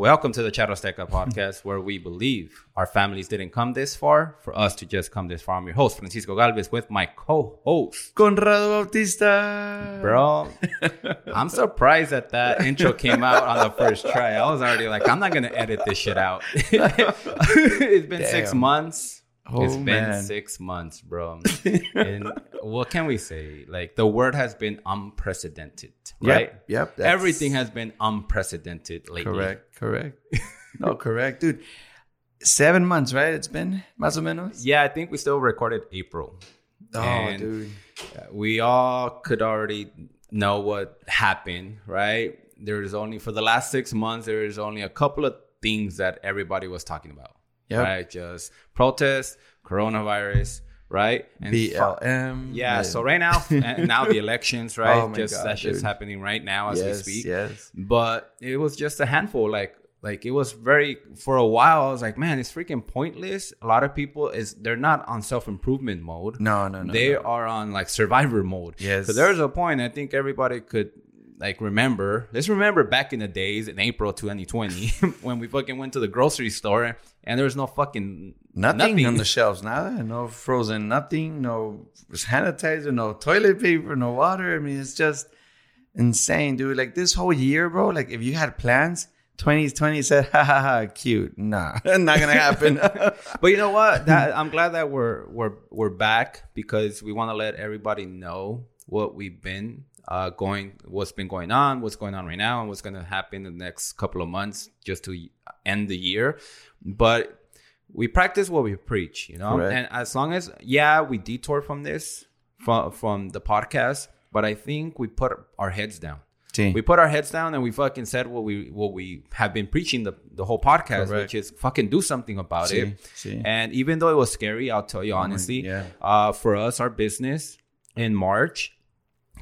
Welcome to the Charro Azteca podcast, where we believe our families didn't come this far for us to just come this far. I'm your host, Francisco Galvez, with my co-host, Conrado Bautista. Bro, I'm surprised that that intro came out on the first try. I was already like, I'm not gonna edit this shit out. it's been six months. Oh, it's been six months, bro. and what can we say? Like the word has been unprecedented, Yep, right? Yep. that's Everything has been unprecedented lately. correct. Correct. no, correct, dude. Seven months, right? It's been más o menos. Yeah, I think we still recorded April. Oh, And- dude. Uh, we all could already know what happened, right? There's only for the last six months, there is only a couple of things that everybody was talking about. Yep. Right? Just protest, coronavirus, right? And fu- BLM. Yeah, so right now, now the elections, right? Oh my just God, that's just dude. happening right now as yes, we speak. Yes. But it was just a handful. Like, like it was very for a while. I was like, man, it's freaking pointless. A lot of people is they're not on self improvement mode. No, no, no. they no. are on like survivor mode. Yes. So there's a point I think everybody could like remember. Let's remember back in the days in April 2020 when we fucking went to the grocery store and there was no fucking Nothing, on the shelves, nada, no frozen, nothing, no sanitizer, no toilet paper, no water. I mean, it's just insane, dude. Like this whole year, bro. Like if you had plans, 2020 said, ha ha ha, cute. Nah, not gonna happen. But you know what? That I'm glad that we're we're we're back because we want to let everybody know what we've been uh, going, what's been going on, what's going on right now, and what's going to happen in the next couple of months, just to end the year. But we practice what we preach, you know. Correct. And as long as yeah, we detour from this from from the podcast, but I think we put our heads down. Sí. We put our heads down and we fucking said what we what we have been preaching the, the whole podcast, Correct. which is fucking do something about Sí, it. sí. And even though it was scary, I'll tell you honestly, yeah. uh, for us, our business in March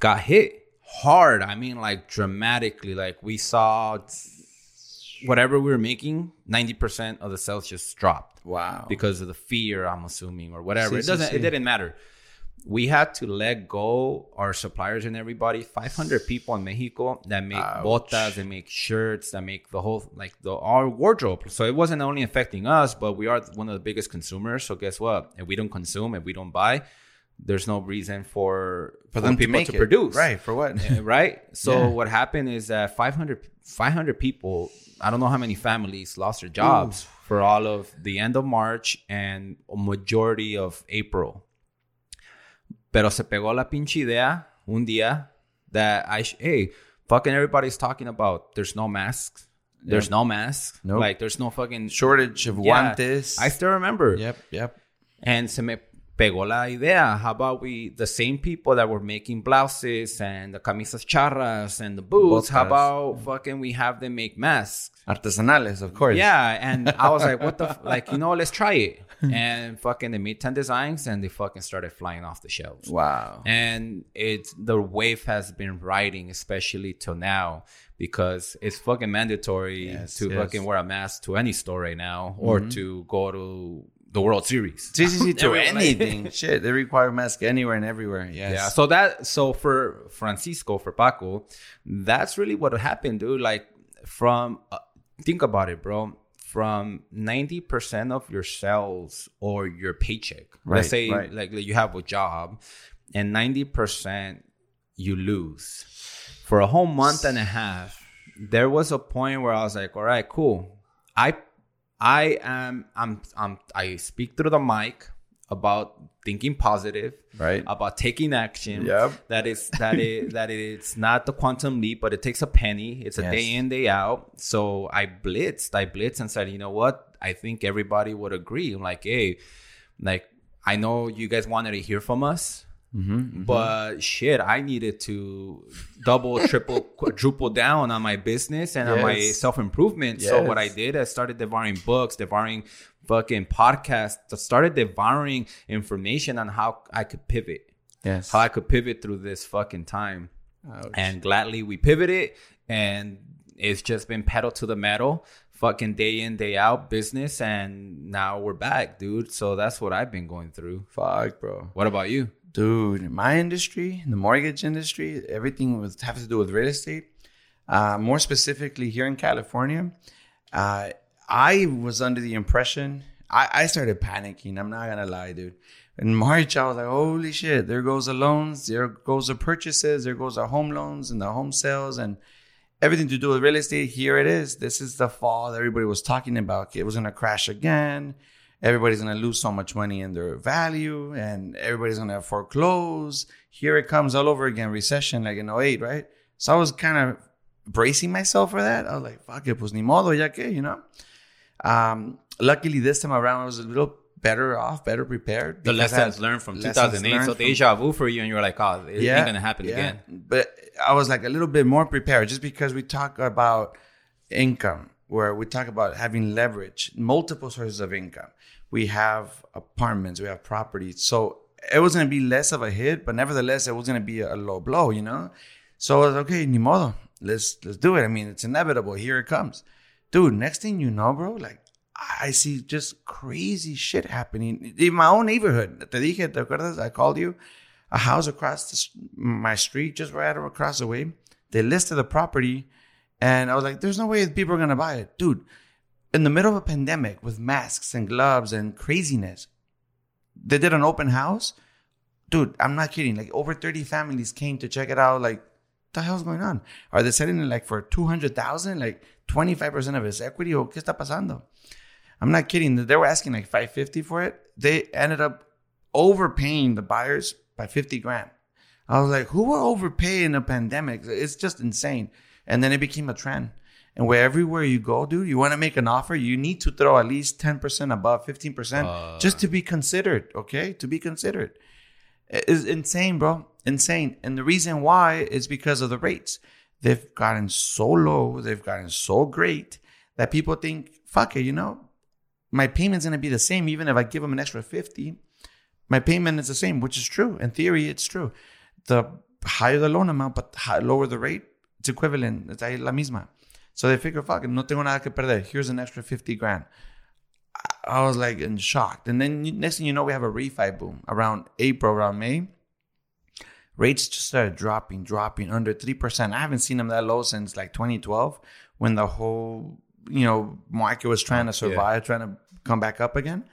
got hit hard. I mean, like dramatically. Like we saw whatever we were making, ninety percent of the sales just dropped wow. because of the fear. I'm assuming or whatever. Sí, it doesn't. It didn't matter. We had to let go our suppliers and everybody. 500 people in Mexico that make Ouch. botas, that make shirts, that make the whole like the our wardrobe. So it wasn't only affecting us, but we are one of the biggest consumers. So guess what? If we don't consume, if we don't buy, there's no reason for for them to people to produce right? For what? right? So Yeah. what happened is that 500, 500 people, I don't know how many families lost their jobs for all of the end of March and a majority of April. Pero se pegó la pinche idea un día that I, sh- hey, fucking everybody's talking about there's no masks. There's Yep. no masks. Nope. Like there's no fucking Shortage of Yeah. guantes. I still remember. yep. Yep. And se me pegó la idea. How about we, the same people that were making blouses and the camisas charras and the boots, how about fucking we have them make masks? Artesanales, of course. Yeah. And I was like, what the, f-? like, you know, let's try it. And fucking they made 10 designs and they fucking started flying off the shelves. Wow. And it's the wave has been riding, especially till now, because it's fucking mandatory Yes, to yes. Mm-hmm. fucking wear a mask to any store right now or to go to the World Series. Sí, sí, sí, to anything. Shit, they require mask anywhere and everywhere. Yes. Yeah. So that so for Francisco for Paco, that's really what happened, dude. Like from uh, think about it, bro. From ninety percent of your sales or your paycheck, Right, let's say right. like you have a job, and ninety percent you lose for a whole month and a half. There was a point where I was like, all right, cool. I I am I'm I'm I speak through the mic about thinking positive Right. about taking action. Yep. That is that is that it's not the quantum leap, but it takes a penny. It's a Yes. day in, day out. So I blitzed. I blitzed and said, you know what? I think everybody would agree. I'm like, hey, like I know you guys wanted to hear from us. Mm-hmm, But shit, I needed to double, triple, quadruple down on my business and on my self improvement. So what I did, I started devouring books, devouring fucking podcasts, I started devouring information on how I could pivot, Yes. how I could pivot through this fucking time. Ouch. And gladly we pivoted, and it's just been pedal to the metal, fucking day in, day out business. And now we're back, dude. So that's what I've been going through. Fuck, bro. What about you? Dude, my industry, the mortgage industry, everything was have to do with real estate. Uh, more specifically, here in California, Uh, I was under the impression I, I started panicking. I'm not gonna lie, dude. In March, I was like, "Holy shit! There goes the loans. There goes the purchases. There goes the home loans and the home sales and everything to do with real estate. Here it is. This is the fall that everybody was talking about. It was gonna crash again. Everybody's gonna lose so much money in their value, and everybody's gonna foreclose. Here it comes all over again. Recession, like in 08, right? So I was kind of bracing myself for that. I was like, "Fuck it, pues ni modo, ya que," you know. Um, luckily, this time around, I was a little better off, better prepared. The lessons learned from lessons 2008. learned so from- deja vu for you, and you're like, oh, it ain't gonna happen yeah. again. But I was like a little bit more prepared just because we talk about income, where we talk about having leverage, multiple sources of income. We have apartments, we have properties. So it was to be less of a hit, but nevertheless, it was to be a low blow, you know? So I was okay, ni modo. Let's, let's do it. I mean, it's inevitable. Here it comes. Dude, next thing you know, bro, like I see just crazy shit happening in my own neighborhood. Te dije, ¿te acuerdas? I called you. A house across the, my street, just right across the way. They listed the property, and I was like, "There's no way people are gonna buy it, dude." In the middle of a pandemic, with masks and gloves and craziness, they did an open house. Dude, I'm not kidding. Like over 30 families came to check it out. Like, the hell's going on? Are they selling it like for 200,000? Like 25% of its equity? O qué está pasando? I'm not kidding. They were asking like 550 for it. They ended up overpaying the buyers by 50 grand. I was like, who will overpay in a pandemic? It's just insane. And then it became a trend. And where everywhere you go, dude, you want to make an offer, you need to throw at least 10% above 15% Uh. just to be considered, okay? To be considered. It's insane, bro. Insane. And the reason why is because of the rates. They've gotten so low, they've gotten so great that people think, fuck it, you know, my payment's gonna be the same even if I give them an extra 50. My payment is the same, which is true. In theory, it's true. The higher the loan amount, but high, lower the rate, it's equivalent. It's la misma. So they figure, fuck it, no tengo nada que perder. Here's an extra 50 grand. I- I was like in shocked. And then next thing you know, we have a refi boom around April, around May. Rates just started dropping, dropping under 3%. I haven't seen them that low since like 2012 when the whole, you know, market was trying to survive, trying to come back up again.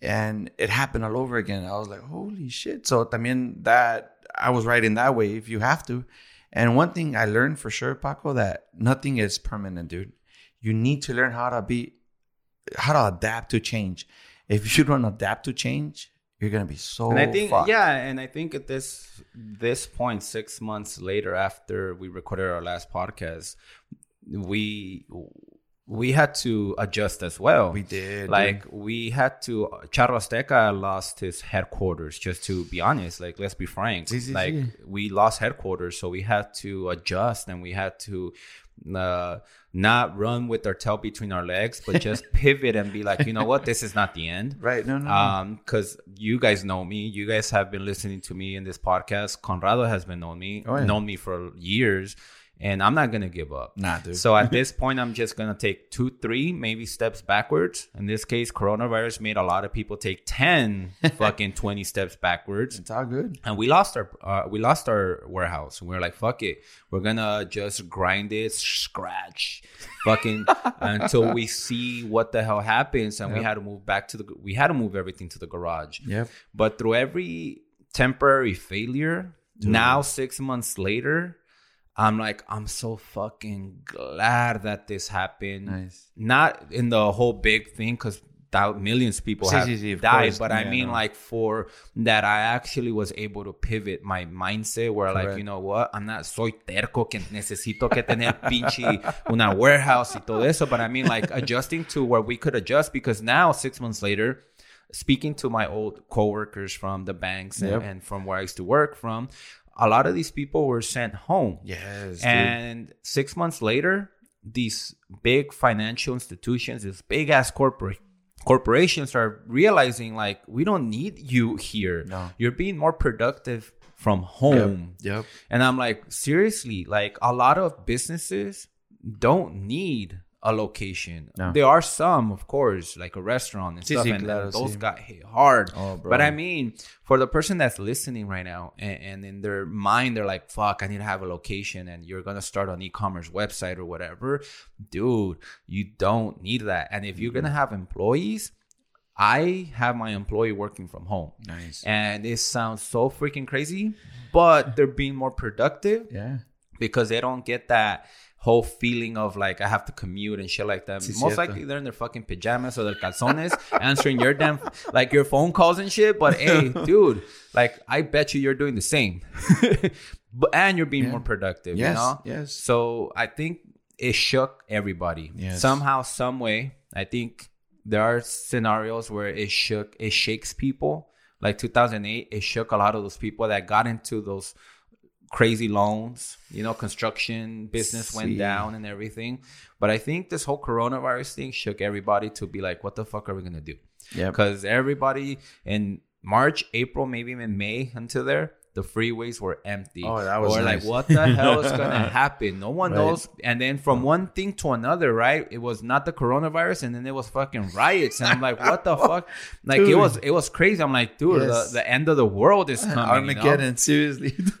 And it happened all over again. I was like, holy shit. So también that I was right in that way if you have to. And one thing I learned for sure, Paco, that nothing is permanent, dude. You need to learn how to be how to adapt to change. If you don't adapt to change, you're gonna be so and I think fucked. yeah, and I think at this this point, six months later after we recorded our last podcast, we we had to adjust as well. We did, Like we had to. Charro Azteca lost his headquarters. Just to be honest, like let's be frank. Sí, sí, like sí. we lost headquarters, so we had to adjust and we had to. Uh, not run with our tail between our legs, but just pivot and be like, you know what, this is not the end right. No, no, no. um because you guys know me you guys have been listening to me in this podcast conrado has been known me Oh, yeah. known me for years and i'm not gonna give up. Nah, dude. so at this point i'm just gonna take two three maybe steps backwards. In this case coronavirus made a lot of people take 10 fucking 20 steps backwards. It's all good. and we lost our uh, we lost our warehouse. And we are like fuck it. We're gonna just grind it scratch fucking until we see what the hell happens. And we had to move back to the we had to move everything to the garage. Yep. but through every temporary failure now six months later i'm like i'm so fucking glad that this happened Nice. not in the whole big thing because millions of people Sí, have sí, sí, of died course. but i mean no. like for that i actually was able to pivot my mindset where like you know what i'm not soy terco que necesito que tener pinche una warehouse y todo eso but i mean like adjusting to where we could adjust because now six months later speaking to my old coworkers from the banks and, Yep. and from where i used to work from a lot of these people were sent home Yes. dude. and six months later, these big financial institutions, these big ass corporate corporations are realizing like we don't need you here. No. You're being more productive from home. Yep. And I'm like, seriously, like a lot of businesses don't need a location. No. There are some, of course, like a restaurant and Sí, stuff, sí, and claro, those sí. got hit hard. Oh, bro. but I mean, for the person that's listening right now, and, and in their mind, they're like, "Fuck, I need to have a location," and you're gonna start an e-commerce website or whatever, dude. You don't need that. And if you're Mm-hmm. gonna have employees, I have my employee working from home. Nice. And it sounds so freaking crazy, but they're being more productive Yeah. because they don't get that whole feeling of like I have to commute and shit like that. Sí, Most cierto. likely they're in their fucking pajamas or their calzones answering your damn like your phone calls and shit. But hey, dude, like I bet you you're doing the same. but and you're being Yeah. more productive, Yes, you know? yes. So I think it shook everybody. Yes. Somehow, some way. I think there are scenarios where it shook it shakes people. Like 2008, it shook a lot of those people that got into those crazy loans. You know, construction business went Sí. down and everything. But I think this whole coronavirus thing shook everybody to be like, what the fuck are we gonna do? Yep. Because everybody in March, April, maybe even May until there, the freeways were empty. Oh, that was or nice. like, what the hell is gonna happen? No one Right. knows. And then from one thing to another, right? It was not the coronavirus, and then it was fucking riots. And I'm like, what the fuck? Like it was, it was crazy. I'm like, dude, Yes. the, the end of the world is coming. you know? Armageddon, seriously.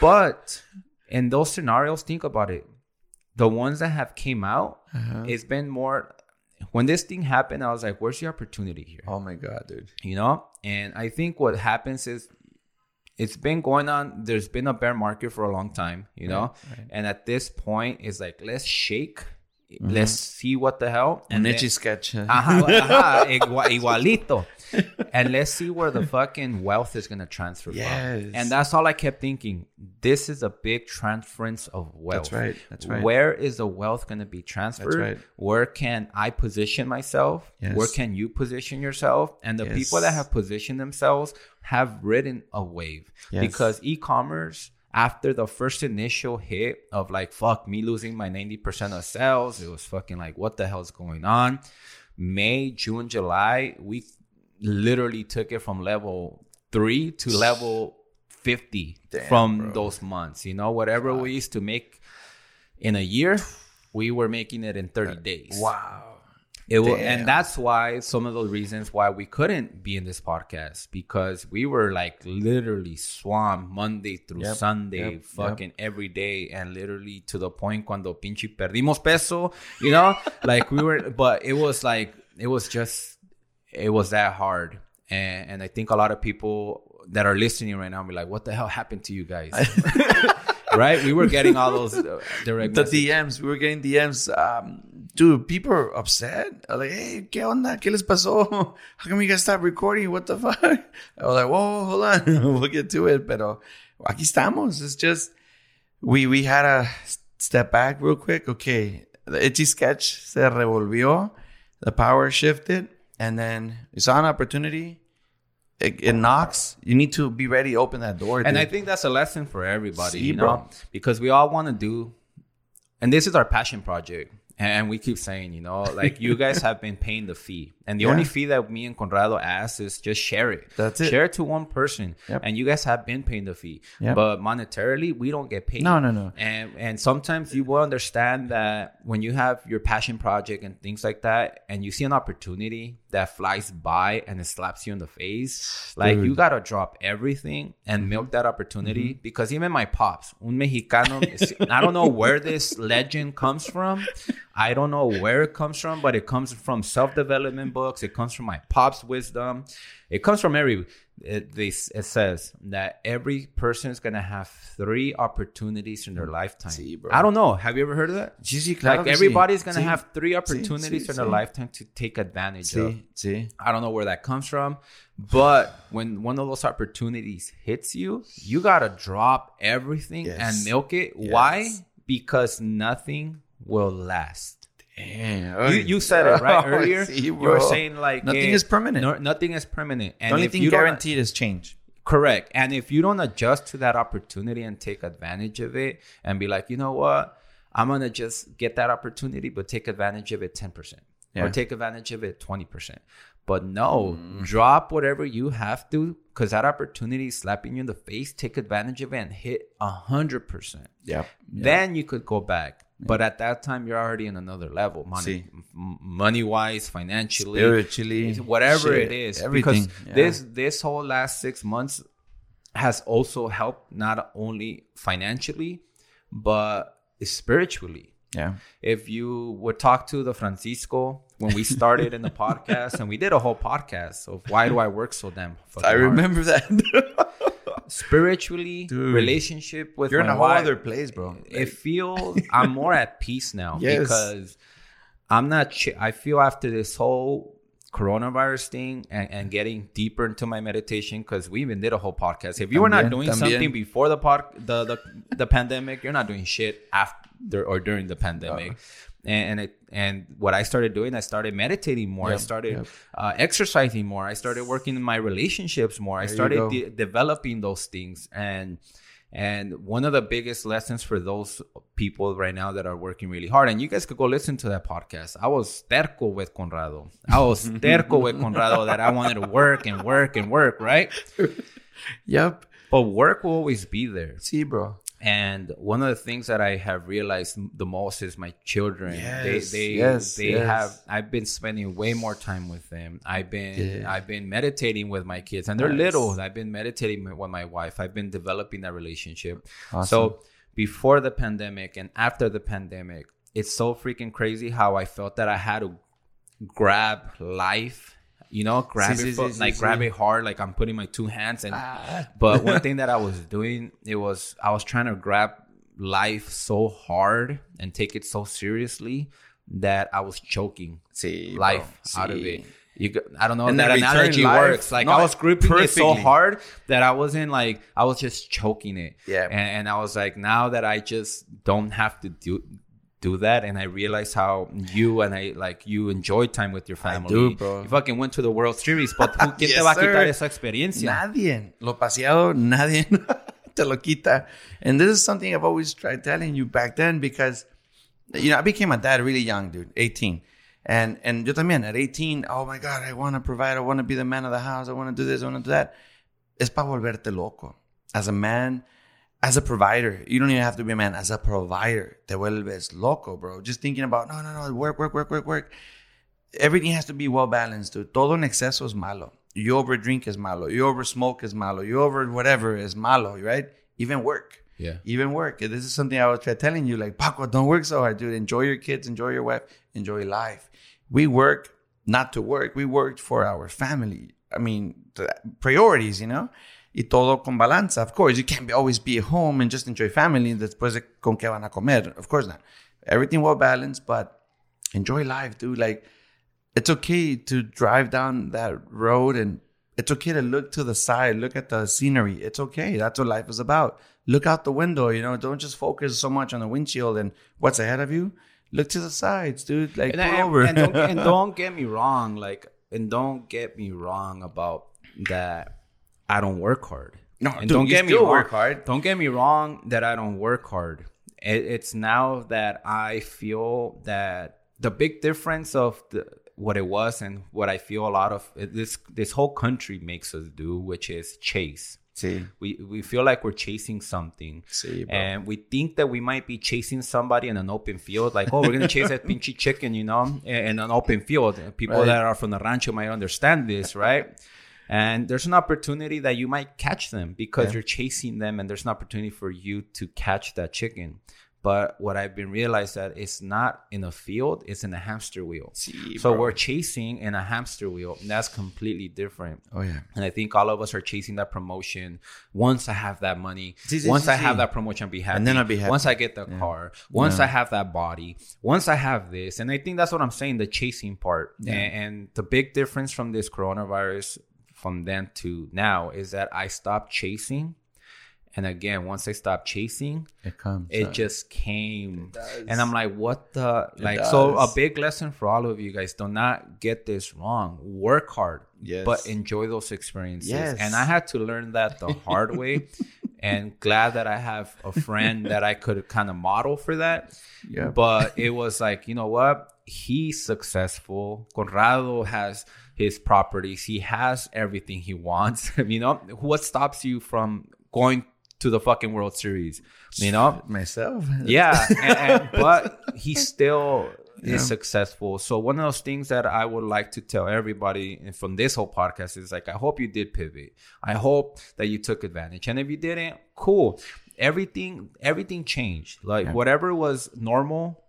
But in those scenarios, think about it. The ones that have came out, Uh-huh. it's been more. When this thing happened, I was like, "Where's the opportunity here?" oh my god, dude. You know. And I think what happens is, it's been going on. There's been a bear market for a long time, you know. right. And at this point, it's like let's shake, Mm-hmm. let's see what the hell. An then- sketch. Ajá, ajá, igua- igualito. And let's see where the fucking wealth is gonna transfer Yes. from. And that's all I kept thinking. This is a big transference of wealth. That's right, that's right. Where is the wealth gonna be transferred? right. Where can I position myself? Yes. Where can you position yourself? And the Yes. people that have positioned themselves have ridden a wave. Because e-commerce after the first initial hit of like fuck me losing my 90% of sales it was fucking like what the hell's going on? May june july we literally took it from level 3 to level 50 Damn, from bro. those months you know? Whatever we used to make in a year we were making it in 30 uh, days. Wow. It will, Damn. and that's why some of the reasons why we couldn't be in this podcast because we were like literally swamped Monday through Yep, Sunday, yep, fucking every day, and literally to the point cuando pinche perdimos peso, you know, like we were, but it was like it was just it was that hard, and and I think a lot of people that are listening right now be like, what the hell happened to you guys? right? We were getting all those uh, direct The messages. DMs, we were getting DMs. Um, dude, people are upset. Like, hey, ¿qué onda? ¿Qué les pasó? How come you guys stopped recording? What the fuck? I was like, whoa, hold on. we'll get to it. Pero aquí estamos. It's just, we, we had a step back real quick. Okay. The Etch A Sketch se revolvió. The power shifted. And then you saw an opportunity. It, it knocks. You need to be ready to open that door. And I think that's a lesson for everybody, Sí, you bro. know, because we all want to do, and this is our passion project. And we keep saying, you know, like you guys have been paying the fee. And the Yeah. only fee that me and Conrado ask is just share it. That's it. Share it to one person. Yep. And you guys have been paying the fee. Yep. But monetarily, we don't get paid. No, no, no. And and sometimes you will understand that when you have your passion project and things like that, and you see an opportunity that flies by and it slaps you in the face, like Dude. you gotta drop everything and mm-hmm. milk that opportunity. Mm-hmm. Because even my pops, un mexicano, I don't know where this legend comes from. I don't know where it comes from, but it comes from self development books. It comes from my pop's wisdom. It comes from every. It, this it says that every person is gonna have three opportunities in their mm. lifetime. Sí. I don't know. Have you ever heard of that? Sí, sí, claro like que sí. everybody's gonna Sí. have three opportunities sí, in their lifetime to take advantage of. Sí. I don't know where that comes from, but when one of those opportunities hits you, you gotta drop everything Yes. and milk it. Yes. Why? Because nothing will last. Damn. You, you said it right Oh, earlier. sí, you were saying like Nothing eh, is permanent. no- nothing is permanent. And the only if thing you guaranteed is change. Correct. And if you don't adjust to that opportunity and take advantage of it and be like, you know what? I'm going to just get that opportunity, but take advantage of it 10% Yeah. or take advantage of it 20%. But no, drop whatever you have to because that opportunity is slapping you in the face. Take advantage of it and hit 100%. Yep. Then you could go back. But at that time, you're already in another level, money, See. money wise, financially, Spiritually, whatever shit, it is. everything. Because Yeah. this this whole last six months has also helped not only financially, but spiritually. yeah, If you would talk to the Francisco when we started in the podcast, and we did a whole podcast of why do I work so damn I hard? remember that. spiritually Dude. relationship with You're in my a whole wife, other place, bro. it feels I'm more at peace now Yes. because I'm not. Ch- I feel after this whole coronavirus thing and, and getting deeper into my meditation because we even did a whole podcast. If you were not doing también. something before the pod, the, the the pandemic, you're not doing shit after or during the pandemic. Uh. And, and it and what I started doing, I started meditating more. I started yep. uh, exercising more. I started working in my relationships more. I There you started de- developing those things and and one of the biggest lessons for those people right now that are working really hard, and you guys could go listen to that podcast. I was terco with Conrado. I was terco with Conrado that I wanted to work and work and work, right? Yep. But work will always be there. See, bro. And one of the things that I have realized the most is my children. Yes, they they yes, they yes. have I've been spending way more time with them. I've been Yeah. I've been meditating with my kids and they're Nice. little. I've been meditating with my wife. I've been developing that relationship. Awesome. So before the pandemic and after the pandemic, it's so freaking crazy how I felt that I had to grab life, you know, grab Sí, it sí, fo- sí, sí, like grab it hard, like I'm putting my two hands and Ah. but one thing that I was doing, it was I was trying to grab life so hard and take it so seriously that I was choking life bro. out of it. You, go- I don't know And if that analogy life- works. Like I was gripping it so hard that I wasn't like I was just choking it. Yeah. And, and I was like, now that I just don't have to do do that, and I realize how you and I like you enjoy time with your family. I do, bro. You fucking went to the World Series, but who, ¿quién te Yes, va a quitar esa experiencia? Nadie. Lo paseado, nadie te lo quita. And this is something I've always tried telling you back then because, you know, I became a dad really young, dude, 18. And, and yo también, at 18, oh my God, I want to provide. I want to be the man of the house. I want to do this. I want to do that. Es para volverte loco. As a man, as a provider, you don't even have to be a man. As a provider, te vuelves loco, bro. Just thinking about, no, no, no, work, work, work, work, work everything has to be well balanced, dude. Todo en exceso es malo. You over drink is malo. You over smoke is malo. You over whatever is malo, right? Even work. Yeah. Even work. This is something I was telling you, like, Paco, don't work so hard, dude. Enjoy your kids, enjoy your wife, enjoy life. We work not to work. We worked for our family. I mean, priorities, you know? Y todo con balanza. Of course, you can't be, always be at home and just enjoy family and después de con qué van a comer. Of course not. Everything well balanced, but enjoy life, dude. Like, it's okay to drive down that road and it's okay to look to the side, look at the scenery. It's okay. That's what life is about. Look out the window, you know, don't just focus so much on the windshield and what's ahead of you. Look to the sides, dude. Like, and, and- over. and don't, and don't get me wrong, like, and don't get me wrong about that. I don't work hard. No, and dude, don't get me wrong. work hard. Don't get me wrong that I don't work hard. It, it's now that I feel that the big difference of the what it was and what I feel a lot of this this whole country makes us do, which is chase. See, We we feel like we're chasing something. See, and we think that we might be chasing somebody in an open field, like, oh, we're gonna chase that pinchy chicken, you know, in in an open field. People Right. that are from the rancho might understand this, right? And there's an opportunity that you might catch them because Yeah. you're chasing them, and there's an opportunity for you to catch that chicken. But what I've been realized that it's not in a field; it's in a hamster wheel. See, so bro. we're chasing in a hamster wheel. And that's completely different. oh yeah. And I think all of us are chasing that promotion. Once I have that money, sí, once sí, I have that promotion, I'll be happy. And then I'll be happy. Once I get the car, once Yeah. I have that body, once I have this, and I think that's what I'm saying, the chasing part. And, and the big difference from this coronavirus from then to now is that I stopped chasing. And again, once I stopped chasing, It comes. it just came does. and i'm like what the like so a big lesson for all of you guys do not get this wrong work hard Yes. but enjoy those experiences Yes. and i had to learn that the hard way and glad that i have a friend that i could kind of model for that Yeah. but it was like you know what he's successful conrado has his properties he has everything he wants you know what stops you from going to the fucking World Series. You know, myself. yeah, and, and, but he still Yeah. is successful. So one of those things that I would like to tell everybody and from this whole podcast is like, I hope you did pivot. I hope that you took advantage, and if you didn't, cool. Everything, everything changed. Like whatever was normal.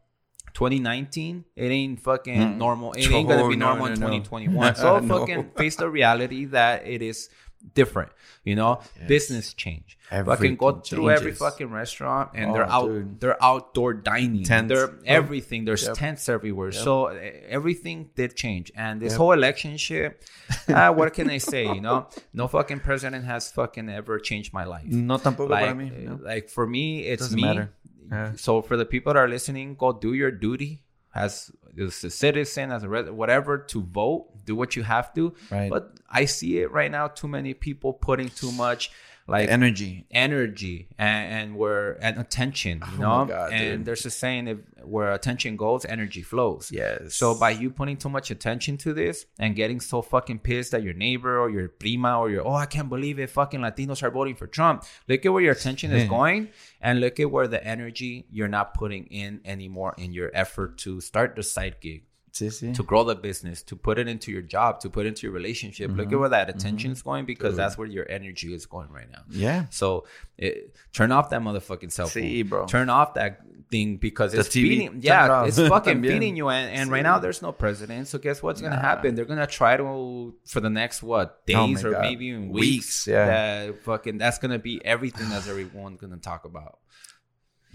2019, it ain't fucking normal. It ain't gonna Oh, be normal no, in no. 2021. So No. fucking face the reality that it is different. You know, business change. fucking go Everything through every fucking restaurant and Oh, they're out dude. they're outdoor dining Tents. they're everything there's Yep. tents everywhere so uh, everything did change and this whole election shit ah, what can i say you know no fucking president has fucking ever changed my life No tampoco like, para mí. uh, no. like for me it's Doesn't me matter. Yeah. so for the people that are listening go do your duty as, as a citizen as a res- whatever to vote do what you have to Right. but i see it right now too many people putting too much like Energy. energy and, and where and attention you oh know Oh my God, and dude. there's a saying if where attention goes energy flows Yes. so by you putting too much attention to this and getting so fucking pissed at your neighbor or your prima or your oh I can't believe it fucking Latinos are voting for Trump. Look at where your attention is going and look at where the energy you're not putting in anymore in your effort to start the side gig Sí, sí. to grow the business, to put it into your job, to put into your relationship. Look at where that attention is going because that's where your energy is going right now. Yeah. So it, turn off that motherfucking cell phone. Sí, bro. Turn off that thing because The it's TV. it Yeah, it's fucking feeding you. And, and right now there's no president. So guess what's gonna happen? They're gonna try to for the next what Oh days my or God. maybe even Weeks, weeks. yeah. That fucking that's gonna be everything that everyone's gonna talk about.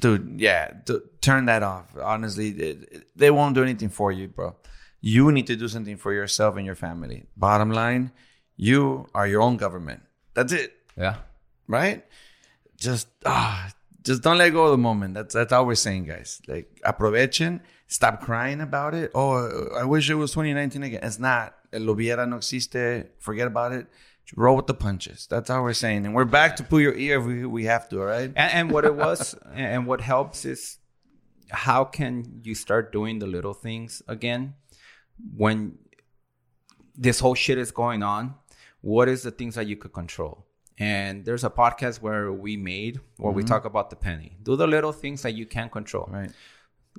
Dude yeah d- turn that off. Honestly it- it- they won't do anything for you bro. You need to do something for yourself and your family. Bottom line you are your own government. That's it. Yeah. right? Just ah just don't let go of the moment. That's that's all we're saying guys. Like aprovechen. Stop crying about it. Oh i wish it was 2019 again. It's not. El hubiera no existe. Forget about it roll with the punches. That's how we're saying and we're back to pull your ear if we, we have to all right? And, and what it was and what helps is how can you start doing the little things again when this whole shit is going on? What is the things that you could control? And there's a podcast where we made where we mm-hmm. talk about the penny. Do the little things that you can control. Right.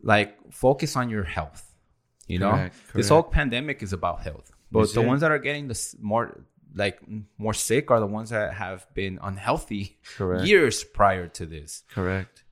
Like focus on your health you know? Correct, this whole pandemic is about health. But Yes, the sir. ones that are getting the more like more sick are the ones that have been unhealthy Correct. years prior to this. Correct.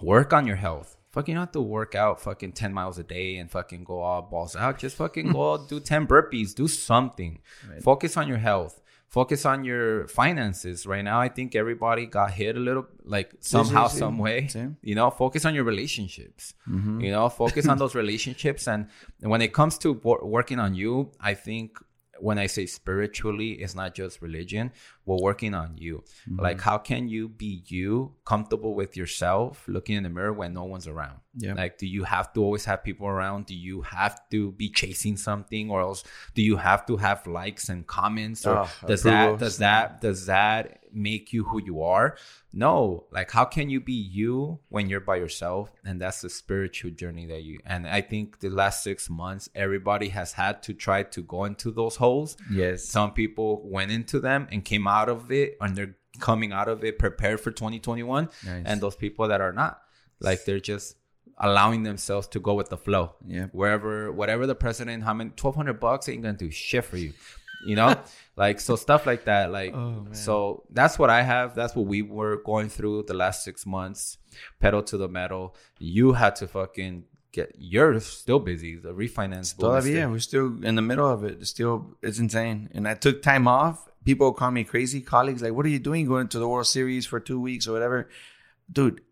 Work on your health. Fucking have to work out fucking 10 miles a day and fucking go all balls out. Just fucking go out, do 10 burpees do something. Focus on your health. Focus on your finances. Right now i think everybody got hit a little like somehow some way. Same. you know focus on your relationships. Mm-hmm. you know focus on those relationships. And when it comes to wor- working on you i think when i say spiritually it's not just religion we're working on you Mm-hmm. like how can you be you comfortable with yourself looking in the mirror when no one's around Yeah. like do you have to always have people around? Do you have to be chasing something or else do you have to have likes and comments or Oh, does that does that does that make you who you are? No. Like how can you be you when you're by yourself? And that's the spiritual journey that you and i think the last six months everybody has had to try to go into those holes. Yes. Some people went into them and came out of it and they're coming out of it prepared for 2021 Nice. and those people that are not like they're just allowing themselves to go with the flow Yeah. wherever whatever the president how many 1200 bucks ain't gonna do shit for you you know like so stuff like that like Oh, so that's what i have that's what we were going through the last six months pedal to the metal you had to fucking get you're still busy the refinance is we're still in the middle of it. It's still, it's insane. And I took time off. People call me crazy. Colleagues like, "What are you doing? Going to the World Series for two weeks or whatever?" Dude,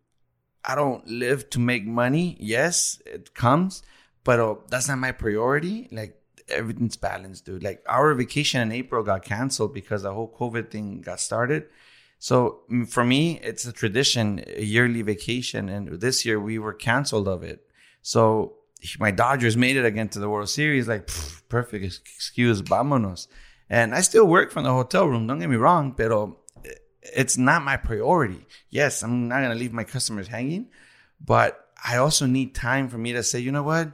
I don't live to make money. Yes, it comes, but uh, that's not my priority. Like everything's balanced, dude. Like our vacation in April got canceled because the whole COVID thing got started. So for me, it's a tradition, a yearly vacation, and this year we were canceled of it. So my Dodgers made it again to the World Series. Like pff, perfect excuse, vámonos. And I still work from the hotel room. Don't get me wrong, pero it's not my priority. Yes, I'm not gonna leave my customers hanging, but I also need time for me to say, you know what,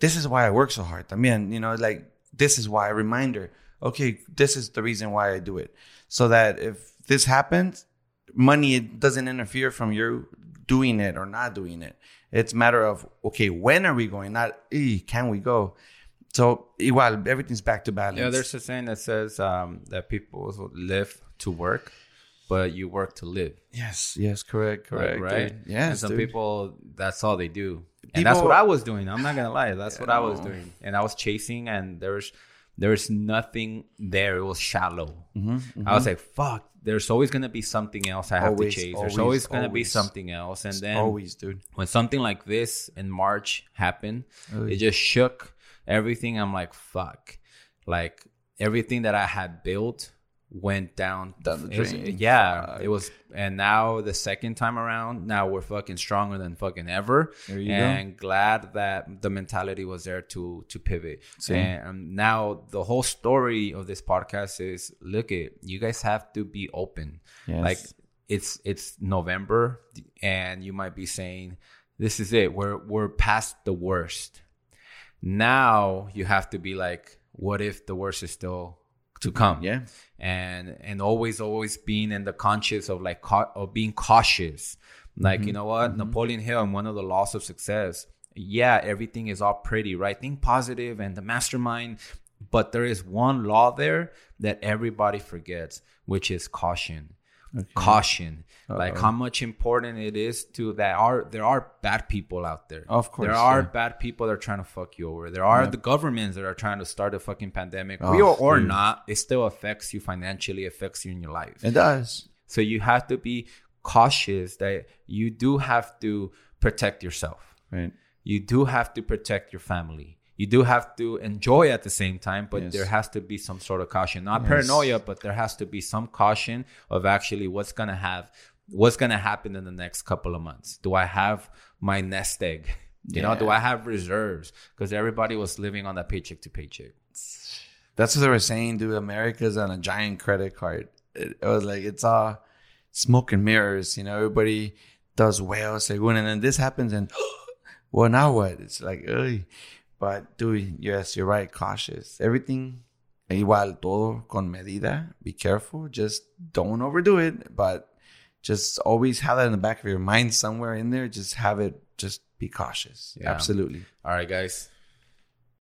this is why I work so hard. I mean, you know, like this is why a reminder. Okay, this is the reason why I do it, so that if this happens, money doesn't interfere from you doing it or not doing it. It's matter of okay, when are we going? Not can we go? So igual, everything's back to balance. Yeah, there's a saying that says um, that people live to work, but you work to live. yes, yes, correct, correct, right? dude. Yes, and some dude. people, that's all they do, and that's what I was doing. I'm not gonna lie, that's what I was doing, and I was chasing, and there's there's nothing there. It was shallow. Mm-hmm, I was like, fuck. There's always gonna be something else I have Always, to chase. always, there's always gonna be something else, and then always, dude. when something like this in March happened, Oh, it just shook everything. I'm like, fuck. Like everything that I had built went down. Down the It was- yeah, Fuck. it was. And now the second time around, now we're fucking stronger than fucking ever. There you go. and glad that the mentality was there to to pivot. See? And now the whole story of this podcast is: look, it you guys have to be open. Yes. Like it's it's November and you might be saying this is it we're we're past the worst now you have to be like what if the worst is still to come. Yeah. and and always always being in the conscious of like cau- of being cautious. Like you mm-hmm. know what? Mm-hmm. Napoleon hill and one of the laws of success yeah everything is all pretty right? Think positive and the mastermind but there is one law there that everybody forgets which is caution caution. Like how much important it is to that are there are bad people out there. Of course, there are yeah. bad people that are trying to fuck you over. There are the governments that are trying to start a fucking pandemic. Oh, real or dude. not it still affects you financially affects you in your life. It does. so you have to be cautious that you do have to protect yourself. Right. you do have to protect your family you do have to enjoy at the same time but Yes. there has to be some sort of caution not paranoia but there has to be some caution of actually what's gonna have what's gonna happen in the next couple of months do i have my nest egg you know do i have reserves because everybody was living on that paycheck to paycheck That's what they were saying, dude. America's on a giant credit card. It, it was like it's all smoke and mirrors. You know, everybody does well, según, and then this happens, and well, now what? It's like, ugh. But dude, yes, you're right. Cautious. Everything igual, todo con medida. Be careful. Just don't overdo it. But just always have that in the back of your mind somewhere in there. Just have it. Just be cautious. Yeah. Absolutely. all right guys